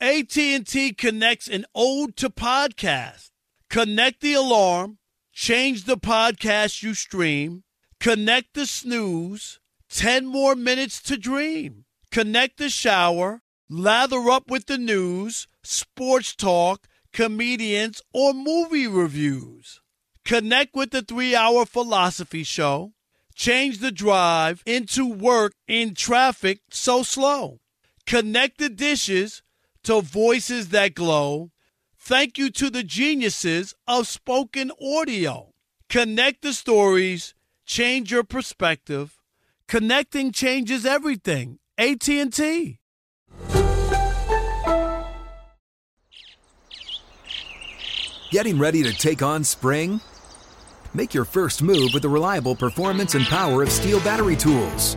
AT&T connects an ode to podcast. Connect the alarm, change the podcast you stream, connect the snooze, 10 more minutes to dream. Connect the shower, lather up with the news, sports talk, comedians, or movie reviews. Connect with the 3-hour philosophy show. Change the drive into work in traffic so slow. Connect the dishes to voices that glow. Thank you to the geniuses of spoken audio. Connect the stories, change your perspective. Connecting changes everything. AT&T. Getting ready to take on spring? Make your first move with the reliable performance and power of STIHL battery tools.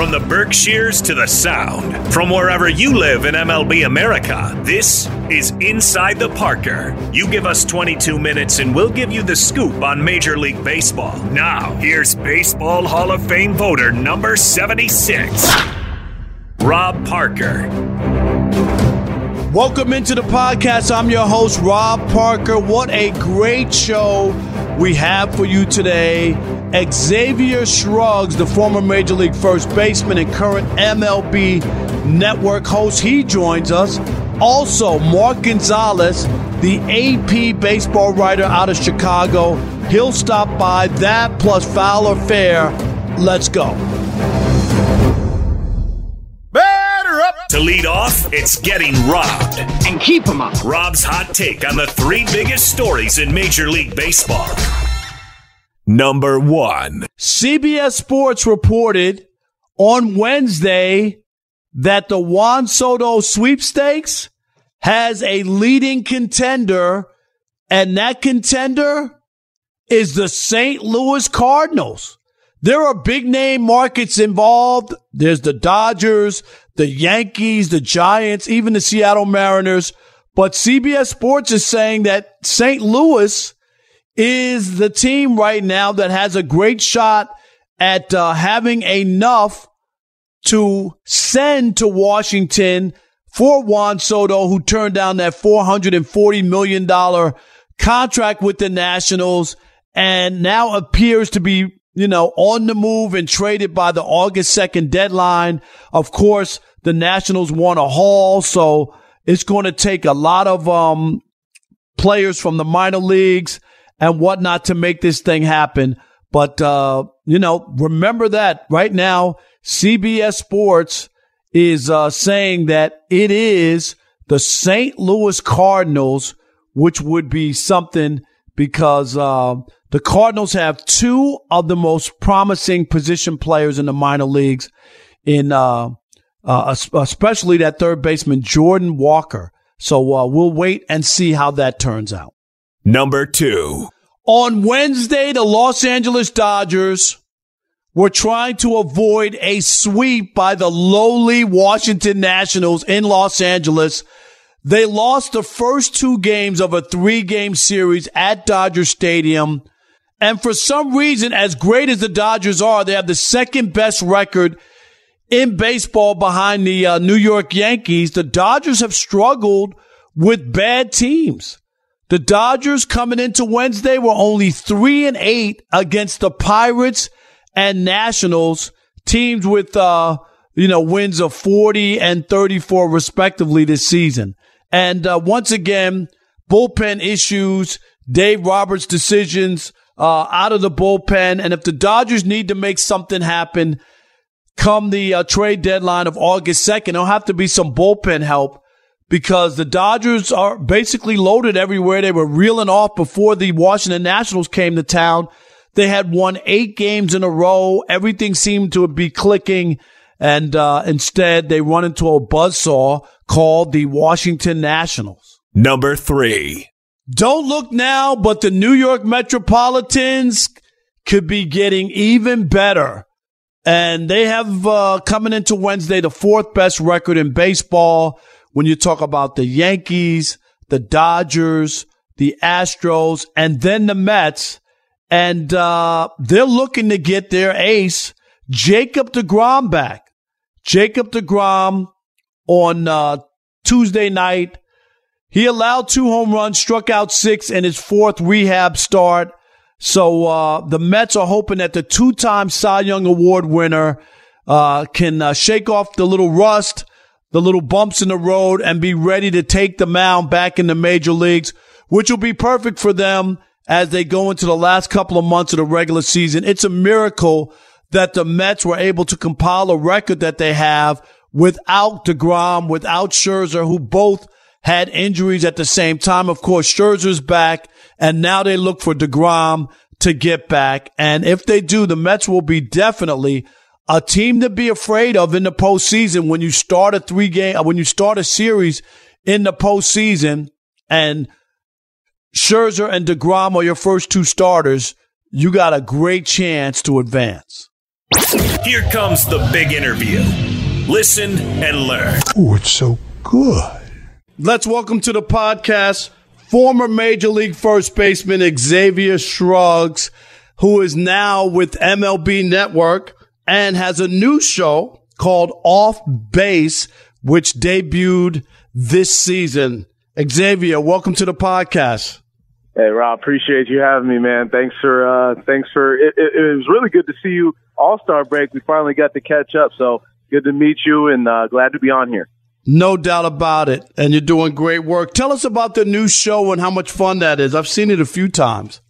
From the Berkshires to the Sound, from wherever you live in MLB America, this is Inside the Parker. You give us 22 minutes and we'll give you the scoop on Major League Baseball. Now, here's Baseball Hall of Fame voter number 76, Rob Parker. Welcome into the podcast. I'm your host, Rob Parker. What a great show we have for you today. Xavier Scruggs, the former Major League first baseman and current MLB network host, he joins us. Also, Mark Gonzales, the AP baseball writer out of Chicago. He'll stop by that plus Foul or Fair. Let's go. To lead off, it's Getting Robbed. And keep them up. Rob's hot take on the three biggest stories in Major League Baseball. Number one CBS Sports reported on Wednesday that the Juan Soto sweepstakes has a leading contender, and that contender is the St. Louis Cardinals. There are big name markets involved. There's the Dodgers, the Yankees, the Giants, even the Seattle Mariners. But CBS Sports is saying that St. Louis is the team right now that has a great shot at uh, having enough to send to Washington for Juan Soto, who turned down that $440 million contract with the Nationals and now appears to be you know, on the move and traded by the August 2nd deadline. Of course, the Nationals want a haul, so it's going to take a lot of um, players from the minor leagues and whatnot to make this thing happen. But, uh, you know, remember that right now, CBS Sports is uh, saying that it is the St. Louis Cardinals, which would be something because uh, the Cardinals have two of the most promising position players in the minor leagues, in uh, uh, especially that third baseman Jordan Walker. So uh, we'll wait and see how that turns out. Number two. On Wednesday, the Los Angeles Dodgers were trying to avoid a sweep by the lowly Washington Nationals in Los Angeles. They lost the first two games of a three game series at Dodger Stadium. And for some reason, as great as the Dodgers are, they have the second best record in baseball behind the uh, New York Yankees. The Dodgers have struggled with bad teams. The Dodgers coming into Wednesday were only three and eight against the Pirates and Nationals, teams with, uh, you know, wins of 40 and 34 respectively this season. And, uh, once again, bullpen issues, Dave Roberts decisions, uh, out of the bullpen. And if the Dodgers need to make something happen come the uh, trade deadline of August 2nd, there'll have to be some bullpen help because the Dodgers are basically loaded everywhere. They were reeling off before the Washington Nationals came to town. They had won eight games in a row. Everything seemed to be clicking. And uh, instead, they run into a buzzsaw called the Washington Nationals. Number three. Don't look now, but the New York Metropolitans could be getting even better. And they have uh, coming into Wednesday the fourth best record in baseball when you talk about the Yankees, the Dodgers, the Astros, and then the Mets. And uh, they're looking to get their ace, Jacob DeGrom, back. Jacob DeGrom on uh, Tuesday night. He allowed two home runs, struck out six in his fourth rehab start. So uh, the Mets are hoping that the two-time Cy Young Award winner uh, can uh, shake off the little rust the little bumps in the road and be ready to take the mound back in the major leagues, which will be perfect for them as they go into the last couple of months of the regular season. It's a miracle that the Mets were able to compile a record that they have without DeGrom, without Scherzer, who both had injuries at the same time. Of course, Scherzer's back and now they look for DeGrom to get back. And if they do, the Mets will be definitely a team to be afraid of in the postseason when you start a three game, uh, when you start a series in the postseason and Scherzer and DeGrom are your first two starters, you got a great chance to advance. Here comes the big interview. Listen and learn. Oh, it's so good. Let's welcome to the podcast former Major League first baseman Xavier Scruggs, who is now with MLB Network and has a new show called Off Base, which debuted this season. Xavier, welcome to the podcast. Hey Rob, appreciate you having me, man. Thanks for uh, thanks for it, it, it was really good to see you All Star break. We finally got to catch up, so good to meet you and uh, glad to be on here. No doubt about it, and you're doing great work. Tell us about the new show and how much fun that is. I've seen it a few times.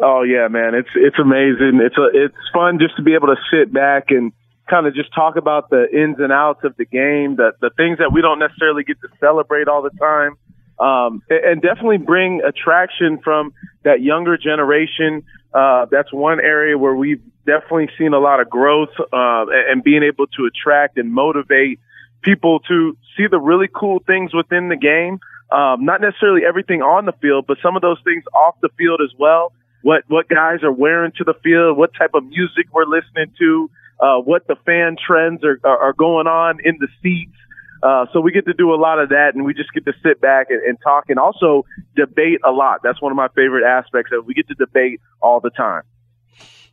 Oh yeah, man, it's it's amazing. It's a, it's fun just to be able to sit back and kind of just talk about the ins and outs of the game, the the things that we don't necessarily get to celebrate all the time, um, and definitely bring attraction from that younger generation. Uh, that's one area where we've definitely seen a lot of growth uh, and being able to attract and motivate people to see the really cool things within the game. Um, not necessarily everything on the field, but some of those things off the field as well what what guys are wearing to the field, what type of music we're listening to, uh, what the fan trends are, are, are going on in the seats. Uh, so we get to do a lot of that, and we just get to sit back and, and talk, and also debate a lot. That's one of my favorite aspects of it. We get to debate all the time.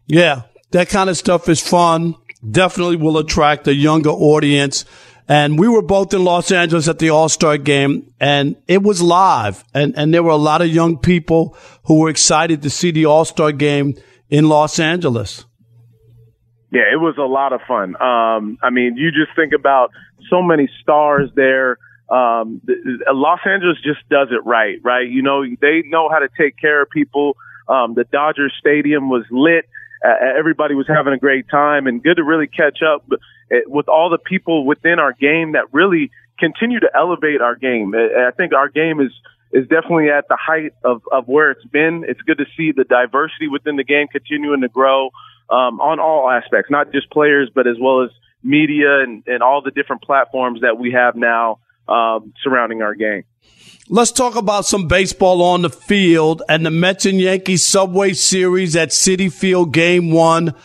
Yeah, that kind of stuff is fun. Definitely will attract a younger audience. And we were both in Los Angeles at the All Star game, and it was live. And, and there were a lot of young people who were excited to see the All Star game in Los Angeles. Yeah, it was a lot of fun. Um, I mean, you just think about so many stars there. Um, Los Angeles just does it right, right? You know, they know how to take care of people. Um, the Dodgers Stadium was lit. Uh, everybody was having a great time and good to really catch up with all the people within our game that really continue to elevate our game. I think our game is is definitely at the height of, of where it's been. It's good to see the diversity within the game continuing to grow um, on all aspects, not just players, but as well as media and, and all the different platforms that we have now um, surrounding our game. Let's talk about some baseball on the field and the Mets and Yankees Subway Series at Citi Field Game One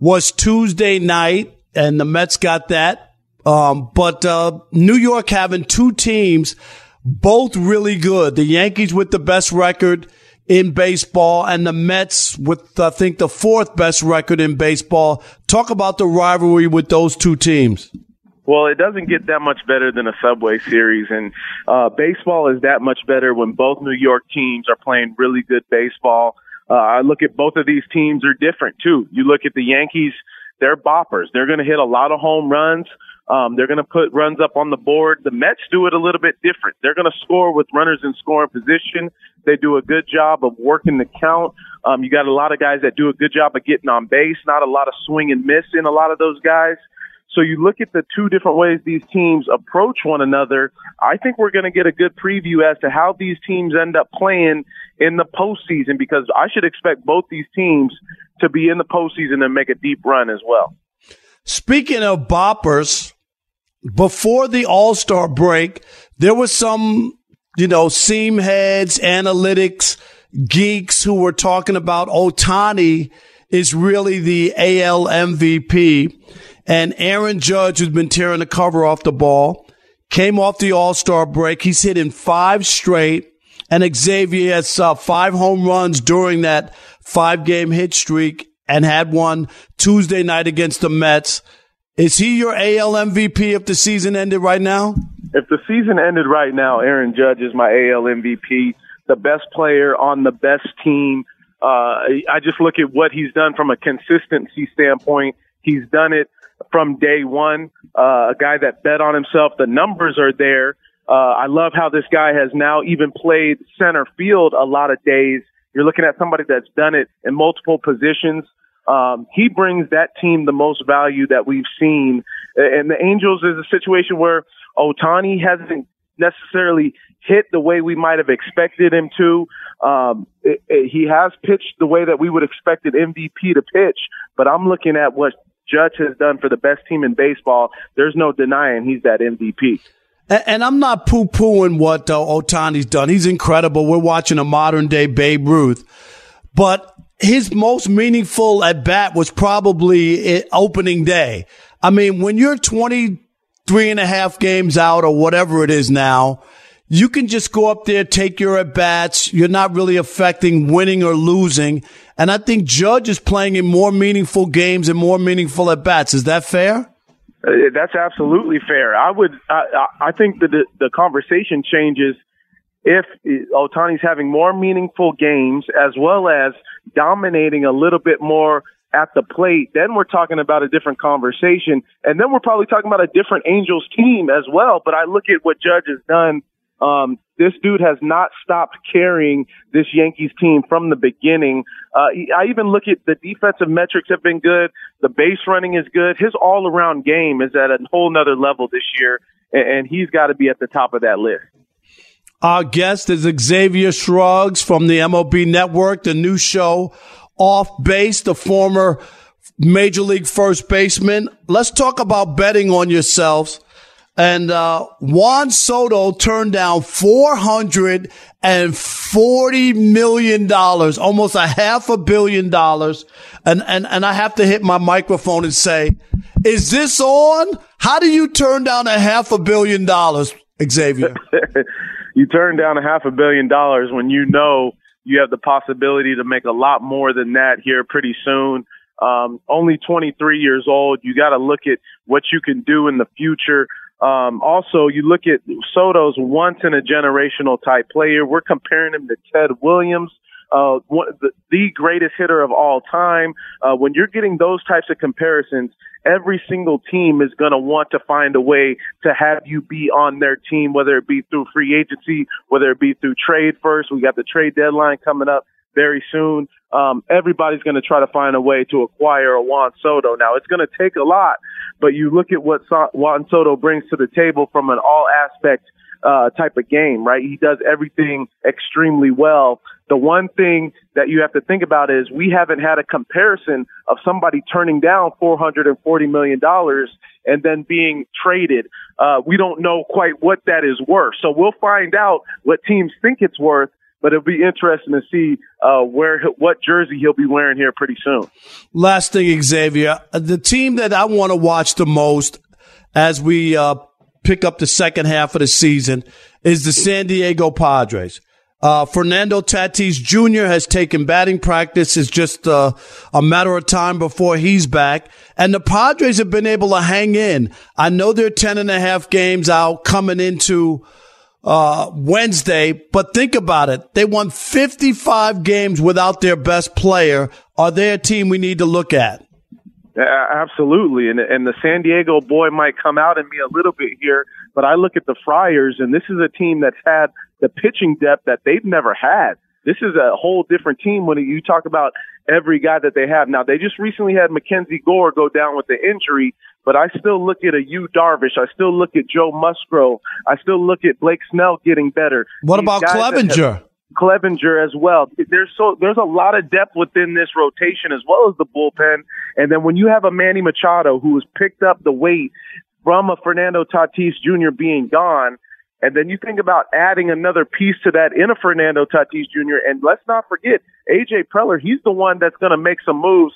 was Tuesday night, and the Mets got that. Um, but uh, New York having two teams both really good. The Yankees with the best record in baseball and the Mets with, I think, the fourth best record in baseball. Talk about the rivalry with those two teams. Well, it doesn't get that much better than a Subway Series, and uh, baseball is that much better when both New York teams are playing really good baseball. Uh, I look at both of these teams are different too. You look at the Yankees, they're boppers. They're going to hit a lot of home runs. Um, they're going to put runs up on the board. The Mets do it a little bit different. They're going to score with runners in scoring position. They do a good job of working the count. Um, you got a lot of guys that do a good job of getting on base. Not a lot of swing and miss in a lot of those guys. So you look at the two different ways these teams approach one another. I think we're going to get a good preview as to how these teams end up playing in the postseason because I should expect both these teams to be in the postseason and make a deep run as well. Speaking of boppers, before the All Star break, there was some, you know, seam heads, analytics geeks who were talking about Ohtani is really the AL MVP. And Aaron Judge, who's been tearing the cover off the ball, came off the All Star break. He's hitting five straight. And Xavier has uh, five home runs during that five game hit streak and had one Tuesday night against the Mets. Is he your AL MVP if the season ended right now? If the season ended right now, Aaron Judge is my AL MVP, the best player on the best team. Uh, I just look at what he's done from a consistency standpoint. He's done it from day one. Uh, a guy that bet on himself. The numbers are there. Uh, I love how this guy has now even played center field a lot of days. You're looking at somebody that's done it in multiple positions. Um, he brings that team the most value that we've seen. And the Angels is a situation where Ohtani hasn't necessarily hit the way we might have expected him to. Um, it, it, he has pitched the way that we would expected MVP to pitch, but I'm looking at what Judge has done for the best team in baseball, there's no denying he's that MVP. And I'm not poo pooing what uh, Ohtani's done. He's incredible. We're watching a modern day Babe Ruth. But his most meaningful at bat was probably opening day. I mean, when you're 23 and a half games out or whatever it is now, you can just go up there, take your at bats. You're not really affecting winning or losing. And I think Judge is playing in more meaningful games and more meaningful at bats. Is that fair? Uh, that's absolutely fair. I would, I, I think that the, the conversation changes if Ohtani's having more meaningful games as well as dominating a little bit more at the plate, then we're talking about a different conversation. And then we're probably talking about a different Angels team as well. But I look at what Judge has done um, this dude has not stopped carrying this Yankees team from the beginning. Uh, I even look at the defensive metrics have been good. The base running is good. His all around game is at a whole nother level this year, and he's got to be at the top of that list. Our guest is Xavier Scruggs from the MLB Network, the new show Off Base, the former Major League first baseman. Let's talk about betting on yourselves. And uh, Juan Soto turned down $440 million, almost a half a billion dollars. And, and, and I have to hit my microphone and say, is this on? How do you turn down a half a billion dollars, Xavier? you turn down a half a billion dollars when you know you have the possibility to make a lot more than that here pretty soon. Um, only 23 years old. You got to look at what you can do in the future. Um, also, you look at Soto's once in a generational type player. We're comparing him to Ted Williams, uh, one, the, the greatest hitter of all time. Uh, when you're getting those types of comparisons, every single team is going to want to find a way to have you be on their team, whether it be through free agency, whether it be through trade first. We got the trade deadline coming up very soon. Um, everybody's going to try to find a way to acquire a Juan Soto. Now, it's going to take a lot, but you look at what so- Juan Soto brings to the table from an all aspect uh, type of game, right? He does everything extremely well. The one thing that you have to think about is we haven't had a comparison of somebody turning down $440 million and then being traded. Uh, we don't know quite what that is worth. So we'll find out what teams think it's worth but it'll be interesting to see uh, where what jersey he'll be wearing here pretty soon. Last thing, Xavier, the team that I want to watch the most as we uh, pick up the second half of the season is the San Diego Padres. Uh, Fernando Tatis Jr. has taken batting practice. It's just uh, a matter of time before he's back. And the Padres have been able to hang in. I know they're 10 and a half games out coming into uh, Wednesday, but think about it. They won 55 games without their best player. Are they a team we need to look at? Yeah, absolutely. And, and the San Diego boy might come out in me a little bit here, but I look at the Friars, and this is a team that's had the pitching depth that they've never had. This is a whole different team when you talk about every guy that they have. Now, they just recently had Mackenzie Gore go down with the injury, but I still look at a Yu Darvish. I still look at Joe Musgrove. I still look at Blake Snell getting better. What These about Clevinger? Clevinger as well. There's so there's a lot of depth within this rotation as well as the bullpen. And then when you have a Manny Machado who has picked up the weight from a Fernando Tatis Jr. being gone, and then you think about adding another piece to that in a Fernando Tatis Jr. And let's not forget AJ Preller. He's the one that's going to make some moves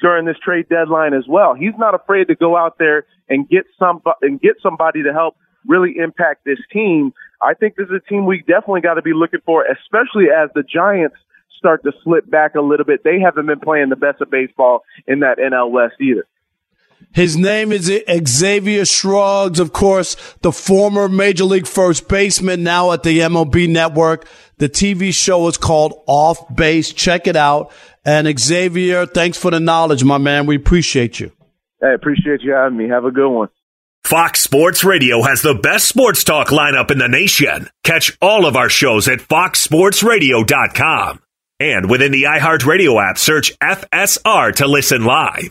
during this trade deadline as well. He's not afraid to go out there and get some and get somebody to help really impact this team. I think this is a team we definitely got to be looking for, especially as the Giants start to slip back a little bit. They haven't been playing the best of baseball in that NL West either. His name is Xavier Scruggs, of course, the former Major League first baseman, now at the MLB Network. The TV show is called Off Base. Check it out. And Xavier, thanks for the knowledge, my man. We appreciate you. Hey, appreciate you having me. Have a good one. Fox Sports Radio has the best sports talk lineup in the nation. Catch all of our shows at foxsportsradio.com. And within the iHeartRadio app, search FSR to listen live.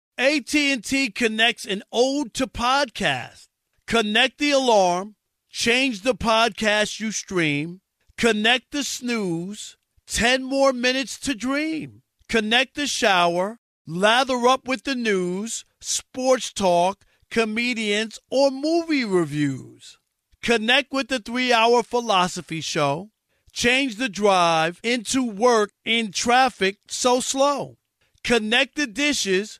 AT&T connects an ode to podcast. Connect the alarm, change the podcast you stream, connect the snooze, 10 more minutes to dream. Connect the shower, lather up with the news, sports talk, comedians, or movie reviews. Connect with the 3-hour philosophy show. Change the drive into work in traffic so slow. Connect the dishes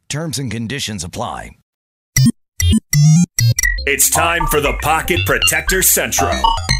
Terms and conditions apply. It's time for the Pocket Protector Central.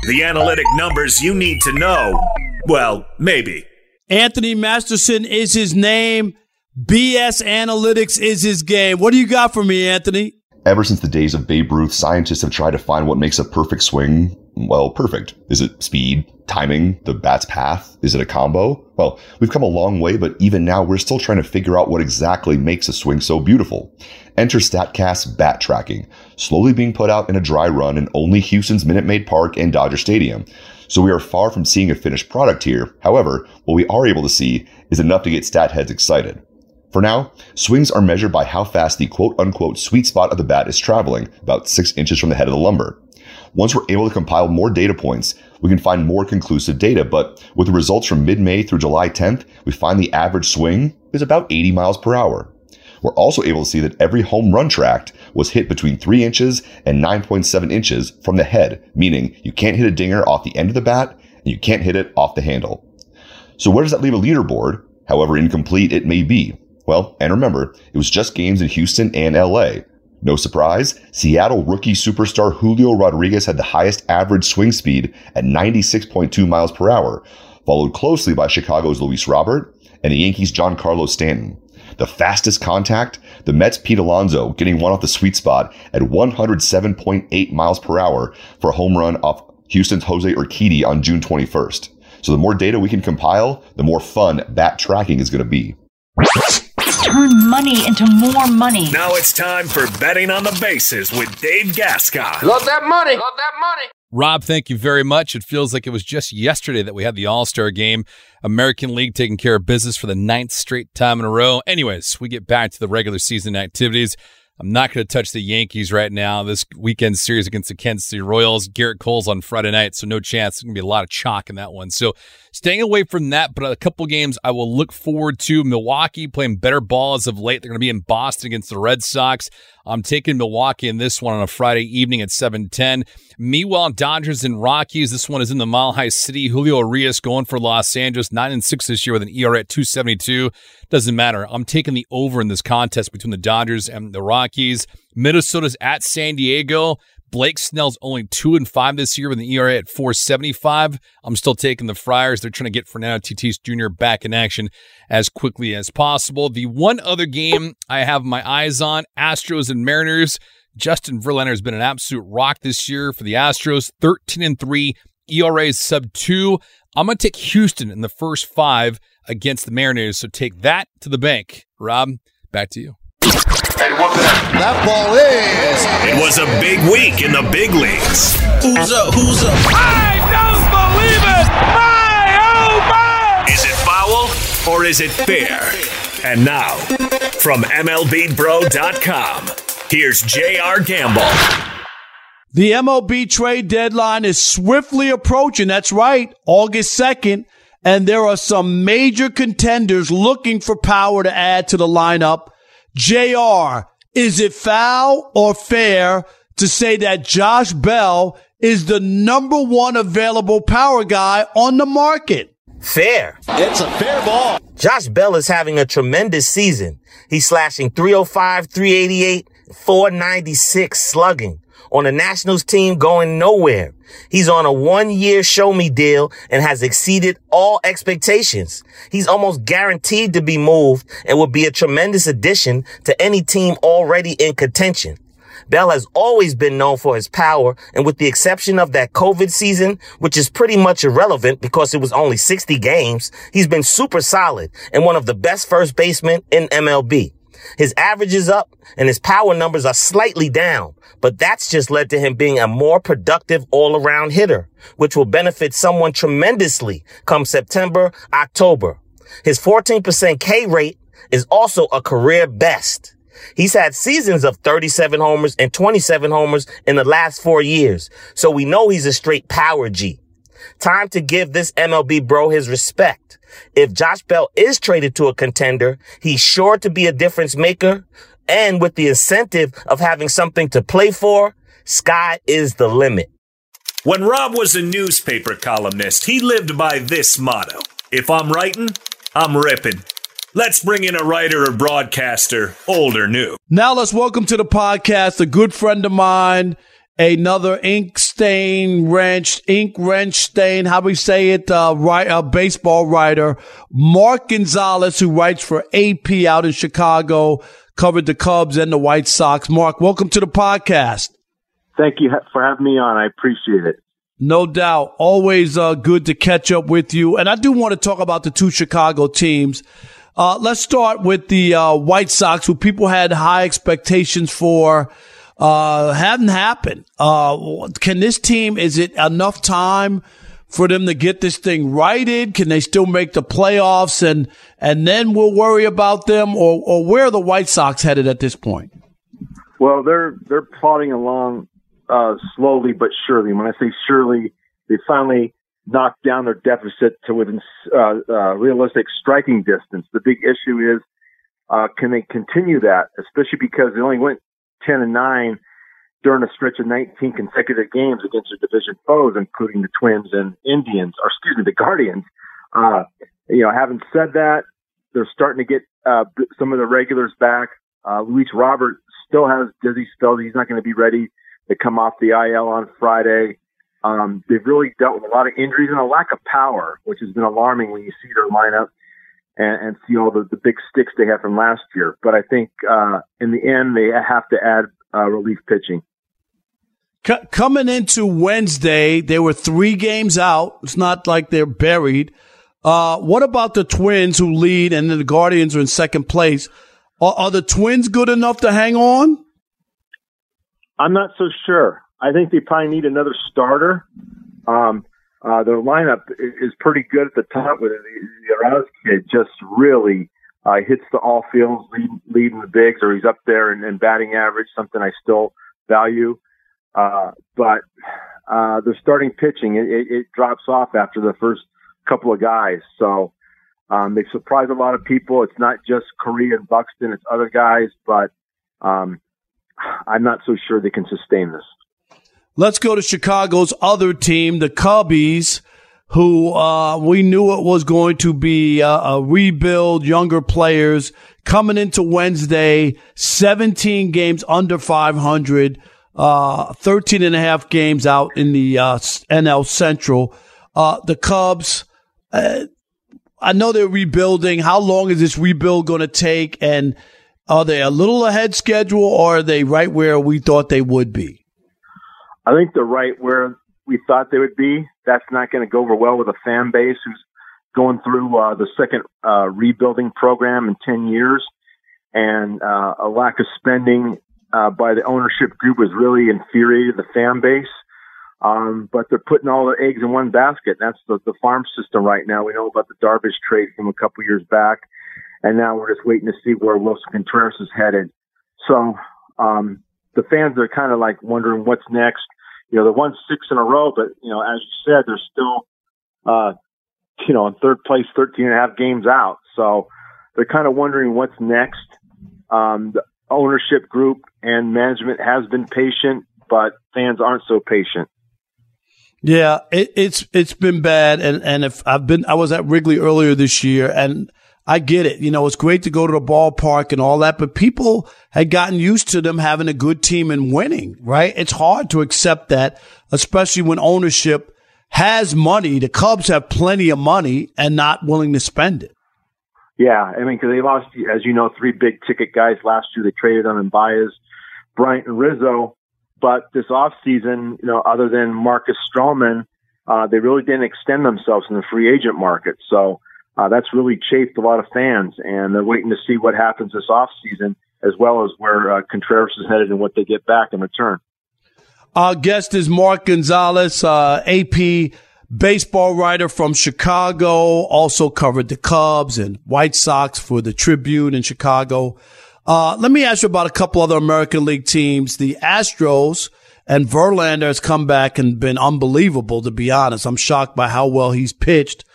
The analytic numbers you need to know. Well, maybe. Anthony Masterson is his name. BS Analytics is his game. What do you got for me, Anthony? Ever since the days of Babe Ruth, scientists have tried to find what makes a perfect swing. Well, perfect. Is it speed, timing, the bat's path? Is it a combo? Well, we've come a long way, but even now we're still trying to figure out what exactly makes a swing so beautiful. Enter StatCast bat tracking, slowly being put out in a dry run in only Houston's Minute Maid Park and Dodger Stadium. So we are far from seeing a finished product here. However, what we are able to see is enough to get stat heads excited. For now, swings are measured by how fast the quote unquote sweet spot of the bat is traveling, about six inches from the head of the lumber. Once we're able to compile more data points, we can find more conclusive data, but with the results from mid-May through July 10th, we find the average swing is about 80 miles per hour. We're also able to see that every home run tracked was hit between 3 inches and 9.7 inches from the head, meaning you can't hit a dinger off the end of the bat and you can't hit it off the handle. So where does that leave a leaderboard, however incomplete it may be? Well, and remember, it was just games in Houston and LA. No surprise, Seattle rookie superstar Julio Rodriguez had the highest average swing speed at 96.2 miles per hour, followed closely by Chicago's Luis Robert and the Yankees' Giancarlo Stanton. The fastest contact, the Mets' Pete Alonso getting one off the sweet spot at 107.8 miles per hour for a home run off Houston's Jose Urquidy on June 21st. So the more data we can compile, the more fun bat tracking is going to be. Turn money into more money. Now it's time for betting on the bases with Dave Gascon. Love that money. Love that money. Rob, thank you very much. It feels like it was just yesterday that we had the All Star game. American League taking care of business for the ninth straight time in a row. Anyways, we get back to the regular season activities. I'm not going to touch the Yankees right now. This weekend series against the Kansas City Royals, Gerrit Cole's on Friday night, so no chance. There's going to be a lot of chalk in that one. So staying away from that, but a couple games I will look forward to. Milwaukee playing better ball as of late. They're going to be in Boston against the Red Sox. I'm taking Milwaukee in this one on a Friday evening at 7:10. Meanwhile, Dodgers and Rockies. This one is in the Mile High City. Julio Urias going for Los Angeles, nine and six this year with an ERA at 2.72. Doesn't matter. I'm taking the over in this contest between the Dodgers and the Rockies. Minnesota's at San Diego. Blake Snell's only two and five this year with an ERA at 475. I'm still taking the Friars. They're trying to get Fernando Tatis Jr. back in action as quickly as possible. The one other game I have my eyes on Astros and Mariners. Justin Verlander has been an absolute rock this year for the Astros, 13 and 3, ERA is sub 2. I'm going to take Houston in the first 5 against the Mariners, so take that to the bank. Rob, back to you. And what the? that ball is. It was a big week in the big leagues. Who's up? Who's up? I don't believe it! My oh my! Is it foul or is it fair? And now, from MLBBro.com, here's J.R. Gamble. The MLB trade deadline is swiftly approaching. That's right, August 2nd. And there are some major contenders looking for power to add to the lineup. JR, is it foul or fair to say that Josh Bell is the number one available power guy on the market? Fair. It's a fair ball. Josh Bell is having a tremendous season. He's slashing 305, 388, 496 slugging on a Nationals team going nowhere. He's on a one year show me deal and has exceeded all expectations. He's almost guaranteed to be moved and would be a tremendous addition to any team already in contention. Bell has always been known for his power, and with the exception of that COVID season, which is pretty much irrelevant because it was only 60 games, he's been super solid and one of the best first basemen in MLB. His average is up and his power numbers are slightly down, but that's just led to him being a more productive all around hitter, which will benefit someone tremendously come September, October. His 14% K rate is also a career best. He's had seasons of 37 homers and 27 homers in the last four years, so we know he's a straight power G. Time to give this MLB bro his respect. If Josh Bell is traded to a contender, he's sure to be a difference maker. And with the incentive of having something to play for, sky is the limit. When Rob was a newspaper columnist, he lived by this motto If I'm writing, I'm ripping. Let's bring in a writer or broadcaster, old or new. Now let's welcome to the podcast a good friend of mine, another ink stain wrench, ink wrench stain, how we say it, uh, right, a baseball writer, Mark Gonzales, who writes for AP out in Chicago. covered the Cubs and the White Sox. Mark, welcome to the podcast. Thank you for having me on. I appreciate it. No doubt. Always uh, good to catch up with you. And I do want to talk about the two Chicago teams. Uh, let's start with the uh, White Sox, who people had high expectations for. Uh, haven't happened. Uh, can this team, is it enough time for them to get this thing righted? Can they still make the playoffs and, and then we'll worry about them or, or where are the White Sox headed at this point? Well, they're, they're plodding along uh, slowly but surely. When I say surely, they finally knocked down their deficit to within uh, uh, realistic striking distance. The big issue is uh, can they continue that, especially because they only went 10 and 9 during a stretch of 19 consecutive games against their division foes, including the Twins and Indians, or excuse me, the Guardians. Uh, you know, having said that, they're starting to get uh, some of the regulars back. Uh, Luis Robert still has dizzy spells. He's not going to be ready to come off the IL on Friday. Um, they've really dealt with a lot of injuries and a lack of power, which has been alarming when you see their lineup and, and see all the, the big sticks they had from last year. But I think uh, in the end, they have to add uh, relief pitching. C- coming into Wednesday, they were three games out. It's not like they're buried. Uh, what about the Twins who lead and the Guardians are in second place? Are, are the Twins good enough to hang on? I'm not so sure. I think they probably need another starter. Um, uh, their lineup is pretty good at the top with the, the Arraez kid just really uh, hits the all fields, lead, leading the bigs, or he's up there in, in batting average, something I still value. Uh, but uh, the starting pitching, it, it, it drops off after the first couple of guys. So um, they surprise a lot of people. It's not just Correa and Buxton, it's other guys, but um, I'm not so sure they can sustain this. Let's go to Chicago's other team, the Cubbies, who uh, we knew it was going to be uh, a rebuild, younger players coming into Wednesday, 17 games under 500, uh, 13 and a half games out in the uh, NL Central. Uh, the Cubs, uh, I know they're rebuilding. How long is this rebuild going to take? And are they a little ahead schedule or are they right where we thought they would be? I think they're right where we thought they would be. That's not going to go over well with a fan base who's going through uh, the second uh, rebuilding program in 10 years. And uh, a lack of spending uh, by the ownership group has really infuriated the fan base. Um, but they're putting all their eggs in one basket. That's the, the farm system right now. We know about the Darvish trade from a couple years back and now we're just waiting to see where Wilson Contreras is headed. So um, the fans are kind of like wondering what's next. You know, they won six in a row, but you know, as you said, they're still, uh, you know, in third place, 13 and a half games out. So they're kind of wondering what's next. Um, the ownership group and management has been patient, but fans aren't so patient. Yeah, it, it's it's been bad, and and if I've been, I was at Wrigley earlier this year, and I get it. You know, it's great to go to the ballpark and all that, but people had gotten used to them having a good team and winning, right? It's hard to accept that, especially when ownership has money. The Cubs have plenty of money and not willing to spend it. Yeah, I mean, because they lost, as you know, three big ticket guys last year. They traded them in Baez, Bryant, and Rizzo. But this offseason, you know, other than Marcus Stroman, uh, they really didn't extend themselves in the free agent market. So, uh, that's really chafed a lot of fans, and they're waiting to see what happens this off season, as well as where uh, Contreras is headed and what they get back in return. Our guest is Mark Gonzales, uh, AP baseball writer from Chicago, also covered the Cubs and White Sox for the Tribune in Chicago. Uh, let me ask you about a couple other American League teams. The Astros and Verlander has come back and been unbelievable, to be honest. I'm shocked by how well he's pitched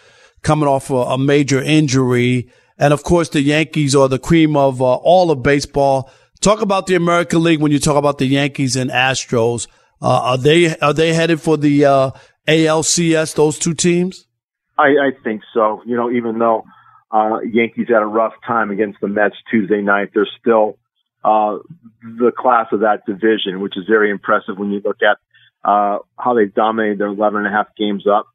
coming off a, a major injury. And of course, the Yankees are the cream of uh, all of baseball. Talk about the American League when you talk about the Yankees and Astros. Uh, are they are they headed for the uh, ALCS? Those two teams. I, I think so. You know, even though uh, Yankees had a rough time against the Mets Tuesday night, they're still uh, the class of that division, which is very impressive when you look at uh, how they've dominated their 11 and a half games up.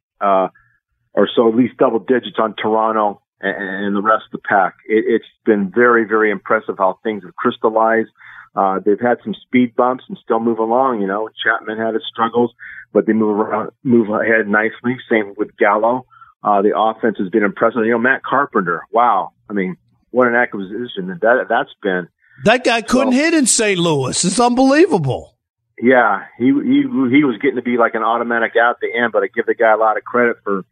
Or so, at least double digits on Toronto and, and the rest of the pack. It, it's been very, very impressive how things have crystallized. Uh, they've had some speed bumps and still move along. You know, Chapman had his struggles, but they move around, move ahead nicely. Same with Gallo. Uh, the offense has been impressive. You know, Matt Carpenter. Wow. I mean, what an acquisition that that's been. That guy couldn't so, hit in St. Louis. It's unbelievable. Yeah, he he he was getting to be like an automatic out at the end, but I give the guy a lot of credit for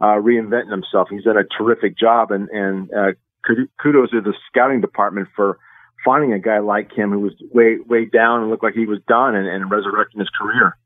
uh, reinventing himself. He's done a terrific job, and and uh, kudos to the scouting department for finding a guy like him who was way way down and looked like he was done, and, and resurrecting his career.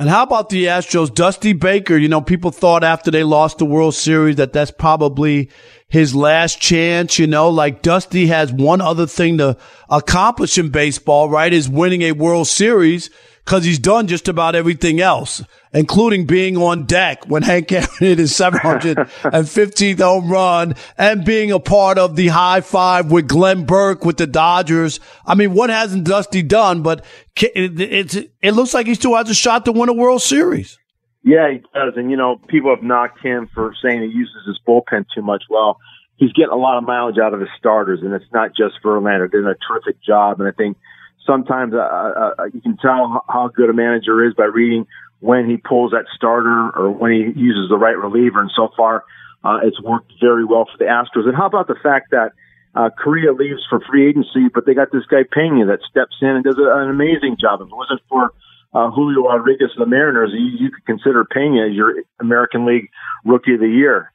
And how about the Astros? Dusty Baker, you know, people thought after they lost the World Series that that's probably his last chance, you know, like Dusty has one other thing to accomplish in baseball, right? Is winning a World Series because he's done just about everything else, including being on deck when Hank Aaron hit his 715th home run and being a part of the high five with Glenn Burke with the Dodgers. I mean, what hasn't Dusty done? But it, it, looks like he still has a shot to win a World Series. Yeah, he does. And, you know, people have knocked him for saying he uses his bullpen too much. Well, he's getting a lot of mileage out of his starters, and it's not just for Orlando. They're doing a terrific job. And I think – sometimes uh, uh, uh, you can tell how good a manager is by reading when he pulls that starter or when he uses the right reliever. And so far, uh, it's worked very well for the Astros. And how about the fact that uh, Correa leaves for free agency, but they got this guy Pena that steps in and does an amazing job. If it wasn't for uh, Julio Rodriguez of the Mariners, you, you could consider Pena your American League Rookie of the Year.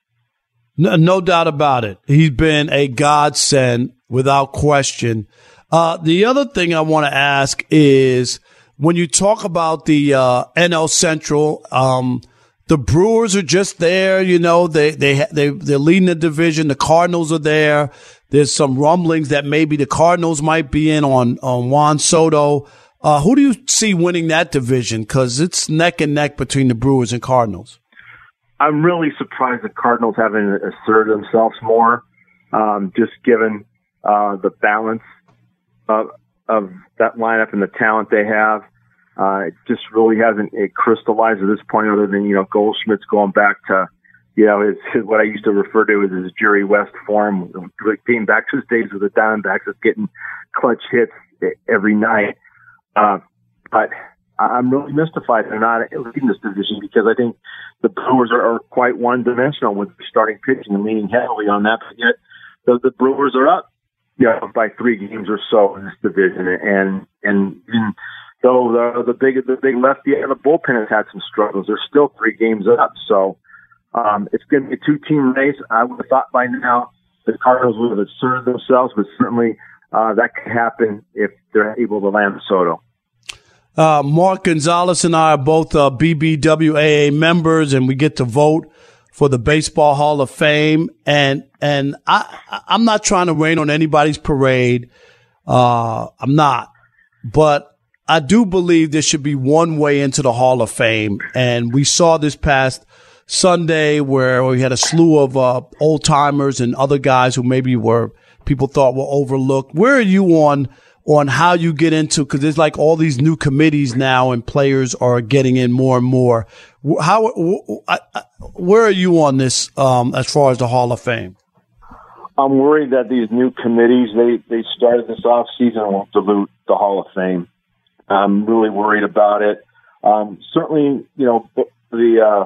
No, no doubt about it. He's been a godsend without question. Uh, the other thing I want to ask is when you talk about the uh, NL Central, um, the Brewers are just there. You know, they they they they're leading the division. The Cardinals are there. There's some rumblings that maybe the Cardinals might be in on on Juan Soto. Uh, who do you see winning that division? Because it's neck and neck between the Brewers and Cardinals. I'm really surprised the Cardinals haven't asserted themselves more, um, just given uh, the balance of, of that lineup and the talent they have. Uh, it just really hasn't it crystallized at this point, other than you know Goldschmidt's going back to you know his, his what I used to refer to as his Jerry West form, being back to his days with the Diamondbacks, of getting clutch hits every night. Uh, but I'm really mystified they're not leading this division because I think the Brewers are, are quite one dimensional with starting pitching and leaning heavily on that. But yet the, the Brewers are up yeah, by three games or so in this division. And and, and though the the big the big lefty and the bullpen has had some struggles, they're still three games up. So um, it's going to be a two team race. I would have thought by now the Cardinals would have asserted themselves, but certainly uh, that could happen if they're able to land Soto. Uh, Mark Gonzales and I are both uh, BBWAA members, and we get to vote for the Baseball Hall of Fame. And, and I, I'm not trying to rain on anybody's parade. Uh, I'm not, but I do believe there should be one way into the Hall of Fame. And we saw this past Sunday where we had a slew of, uh, old timers and other guys who maybe were, people thought were overlooked. Where are you on, on how you get into, cause there's like all these new committees now and players are getting in more and more. How, where are you on this, um, as far as the Hall of Fame? I'm worried that these new committees, they, they started this off season will dilute the Hall of Fame. I'm really worried about it. Um, certainly, you know, the, uh,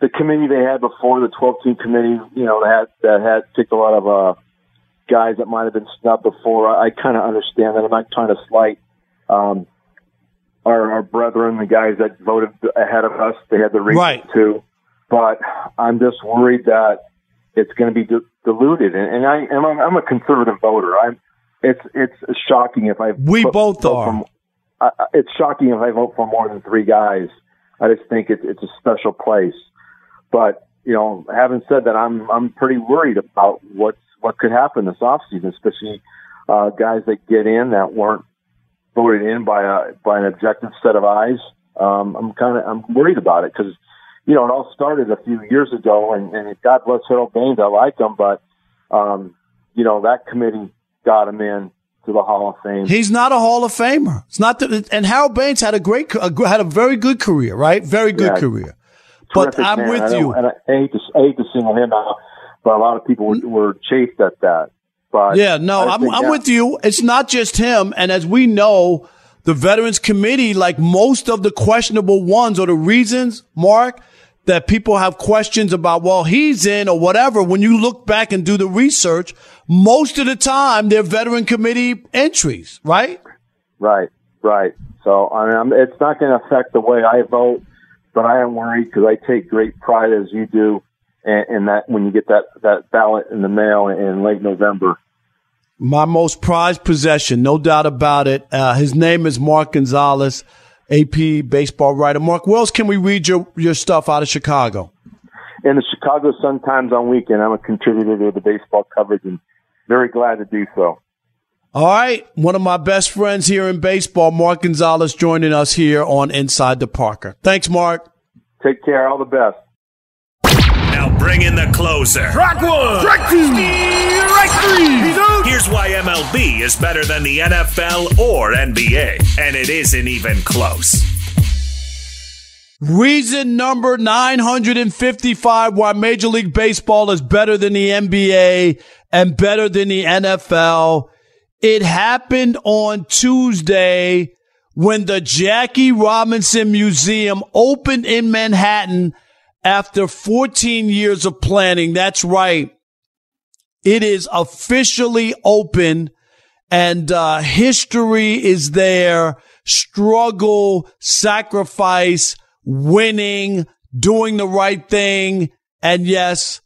the committee they had before, the 12 team committee, you know, that that had picked a lot of, uh, guys that might have been snubbed before. I, I kind of understand that. I'm not trying to slight um, our, our brethren, the guys that voted ahead of us. They had the reason right. to, but I'm just worried that it's going to be di- diluted. And, and I, and I'm, I'm a conservative voter. I'm. It's it's shocking if I we put, both are. From, uh, it's shocking if I vote for more than three guys. I just think it's it's a special place. But you know, having said that, I'm I'm pretty worried about what's what could happen this offseason, especially uh, guys that get in that weren't voted in by a by an objective set of eyes. Um, I'm kind of I'm worried about it because you know it all started a few years ago, and, and God bless Harold Baines, I like him, but um, you know that committee got him in to the Hall of Fame. He's not a Hall of Famer. It's not that, and Harold Baines had a great, had a very good career, right? Very good yeah, career. But I'm man. with I you. And I hate to, I hate to single him out but a lot of people were, were chafed at that. But yeah, no, I'm, I'm with you. It's not just him. And as we know, the Veterans Committee, like most of the questionable ones or the reasons, Mark, that people have questions about, well, he's in or whatever. When you look back and do the research, most of the time they're Veteran Committee entries, right? Right, right. So I mean, it's not going to affect the way I vote, but I am worried because I take great pride, as you do, in, in that when you get that that ballot in the mail in late November. My most prized possession, no doubt about it. Uh, his name is Mark Gonzales, AP baseball writer. Mark, where else can we read your, your stuff out of Chicago? In the Chicago Sun Times on weekend, I'm a contributor to the baseball coverage, and very glad to do so. All right. One of my best friends here in baseball, Mark Gonzales, joining us here on Inside the Parker. Thanks, Mark. Take care. All the best. Now bring in the closer. Strike one. Strike two. Strike three. He's out. Here's why MLB is better than the NFL or NBA, and it isn't even close. Reason number 955 why Major League Baseball is better than the NBA and better than the NFL. It happened on Tuesday when the Jackie Robinson Museum opened in Manhattan after 14 years of planning. That's right. It is officially open and uh, history is there. Struggle, sacrifice, winning, doing the right thing. And yes,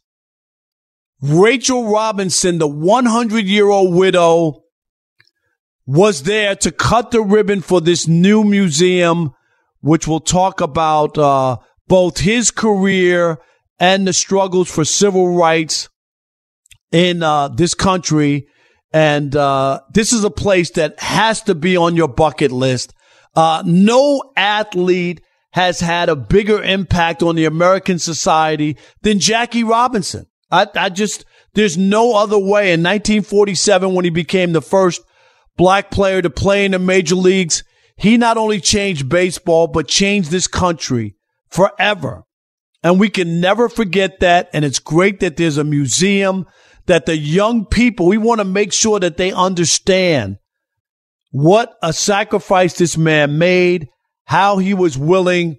Rachel Robinson, the 100 year old widow, was there to cut the ribbon for this new museum, which we'll talk about uh, both his career and the struggles for civil rights in uh, this country. And uh, this is a place that has to be on your bucket list. Uh, no athlete has had a bigger impact on the American society than Jackie Robinson. I, I just, there's no other way. In 1947, when he became the first black player to play in the major leagues, he not only changed baseball, but changed this country forever. And we can never forget that. And it's great that there's a museum that the young people, we want to make sure that they understand what a sacrifice this man made, how he was willing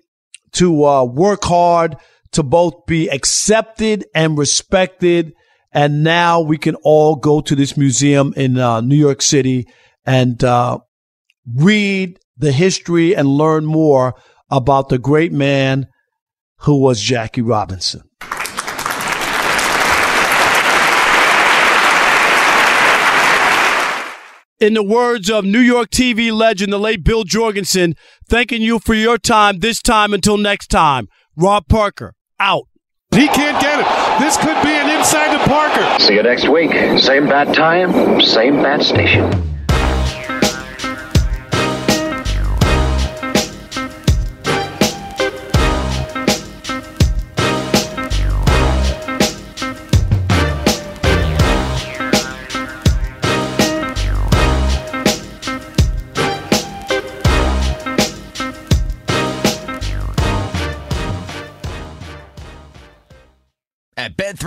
to uh, work hard to both be accepted and respected. And now we can all go to this museum in uh, New York City and uh, read the history and learn more about the great man who was Jackie Robinson. In the words of New York TV legend, the late Bill Jorgensen, thanking you for your time this time until next time. Rob Parker, out. He can't get it. This could be an inside the Parker. See you next week. Same bat time, same bat station.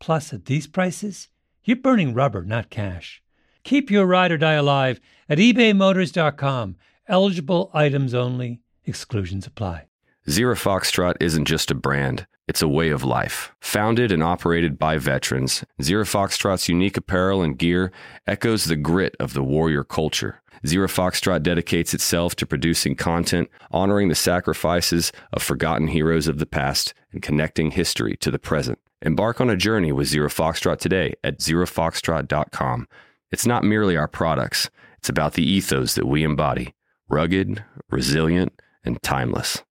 Plus, at these prices, you're burning rubber, not cash. Keep your ride or die alive at ebaymotors.com. Eligible items only, exclusions apply. Zero Foxtrot isn't just a brand, it's a way of life. Founded and operated by veterans, Zero Foxtrot's unique apparel and gear echoes the grit of the warrior culture. Zero Foxtrot dedicates itself to producing content, honoring the sacrifices of forgotten heroes of the past, and connecting history to the present. Embark on a journey with Zero Foxtrot today at zerofoxtrot.com. It's not merely our products, it's about the ethos that we embody rugged, resilient, and timeless.